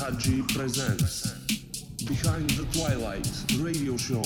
Hadji presents Behind the Twilight radio show.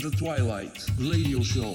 The Twilight radio show.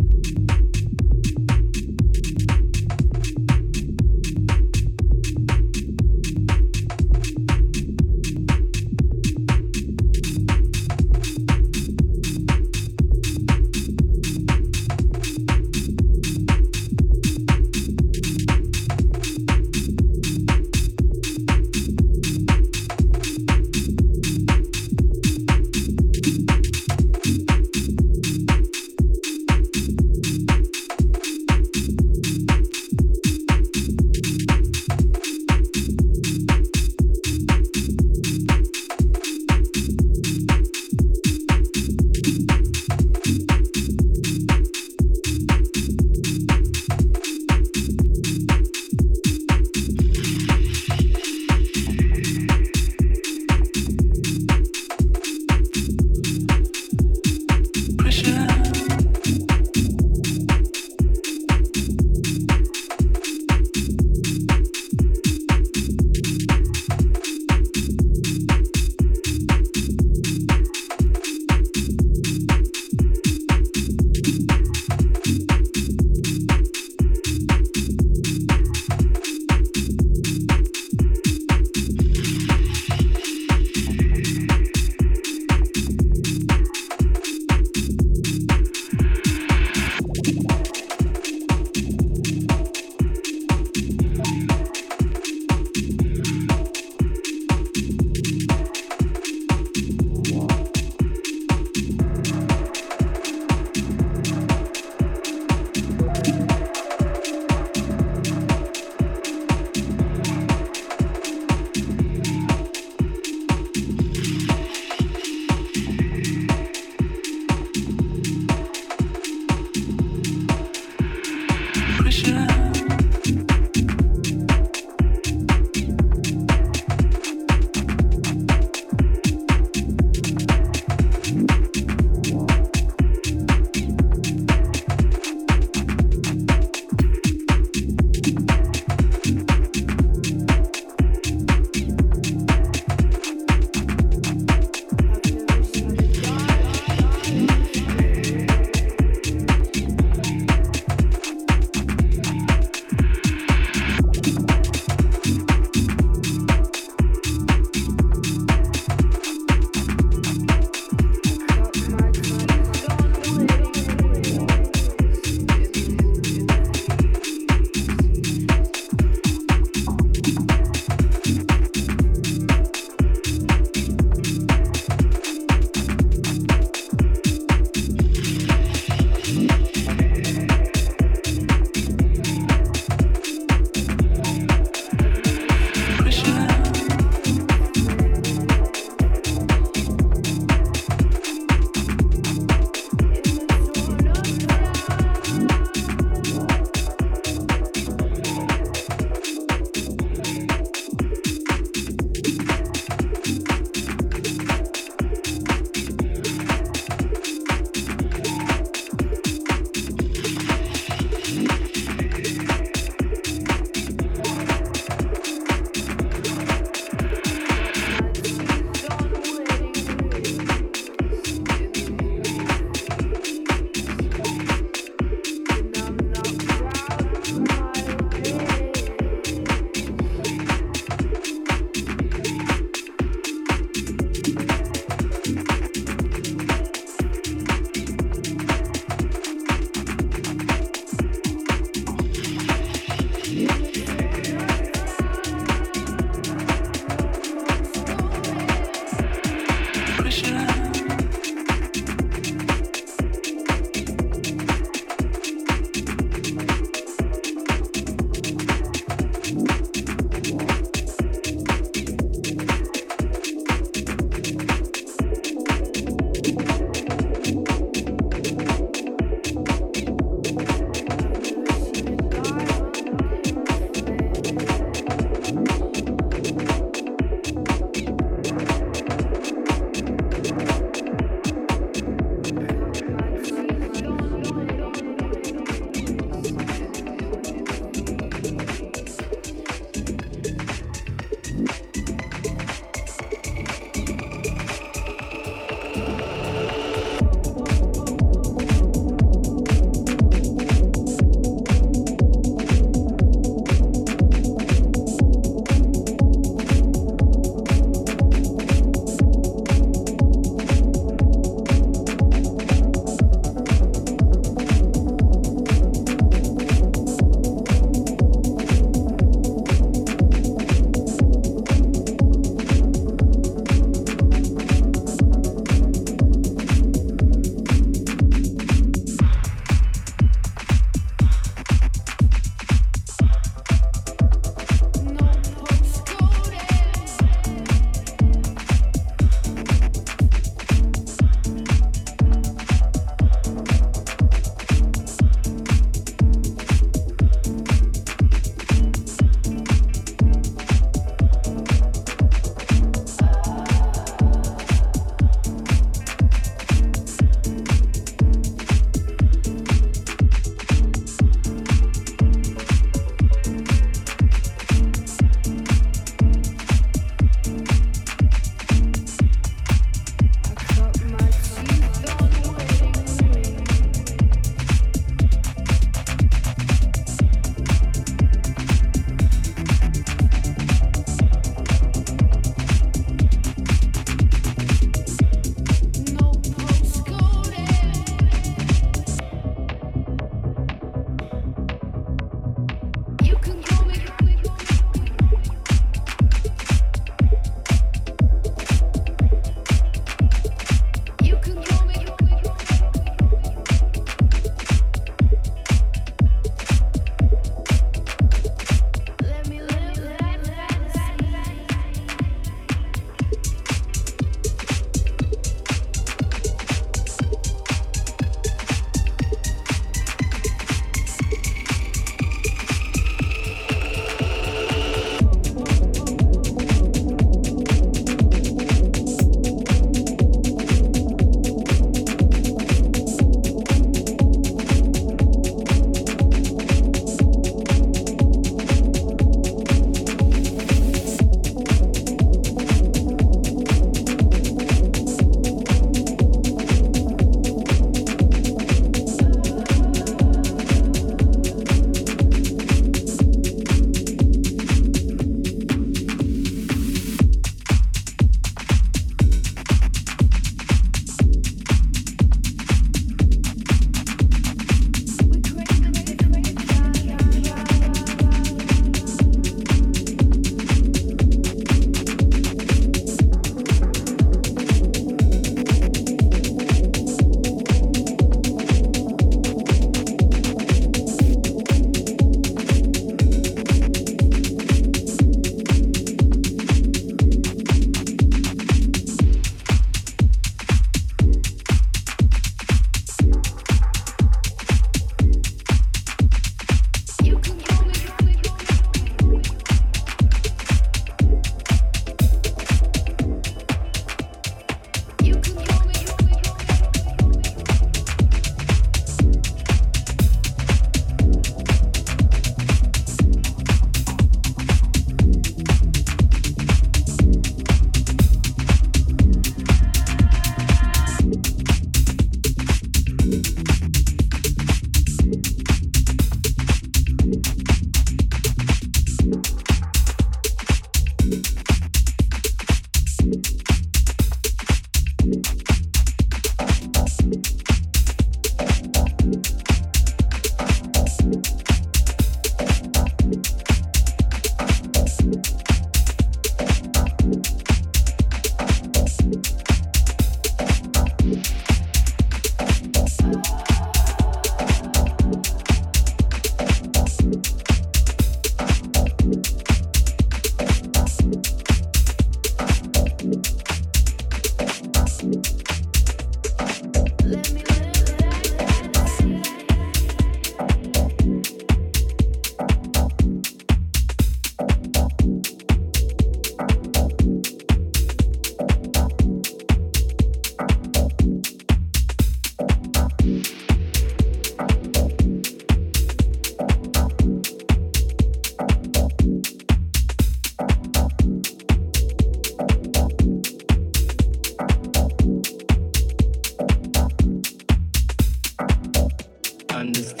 Twilight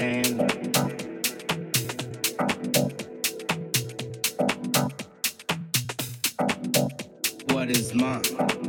Radio Show by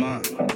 Boyan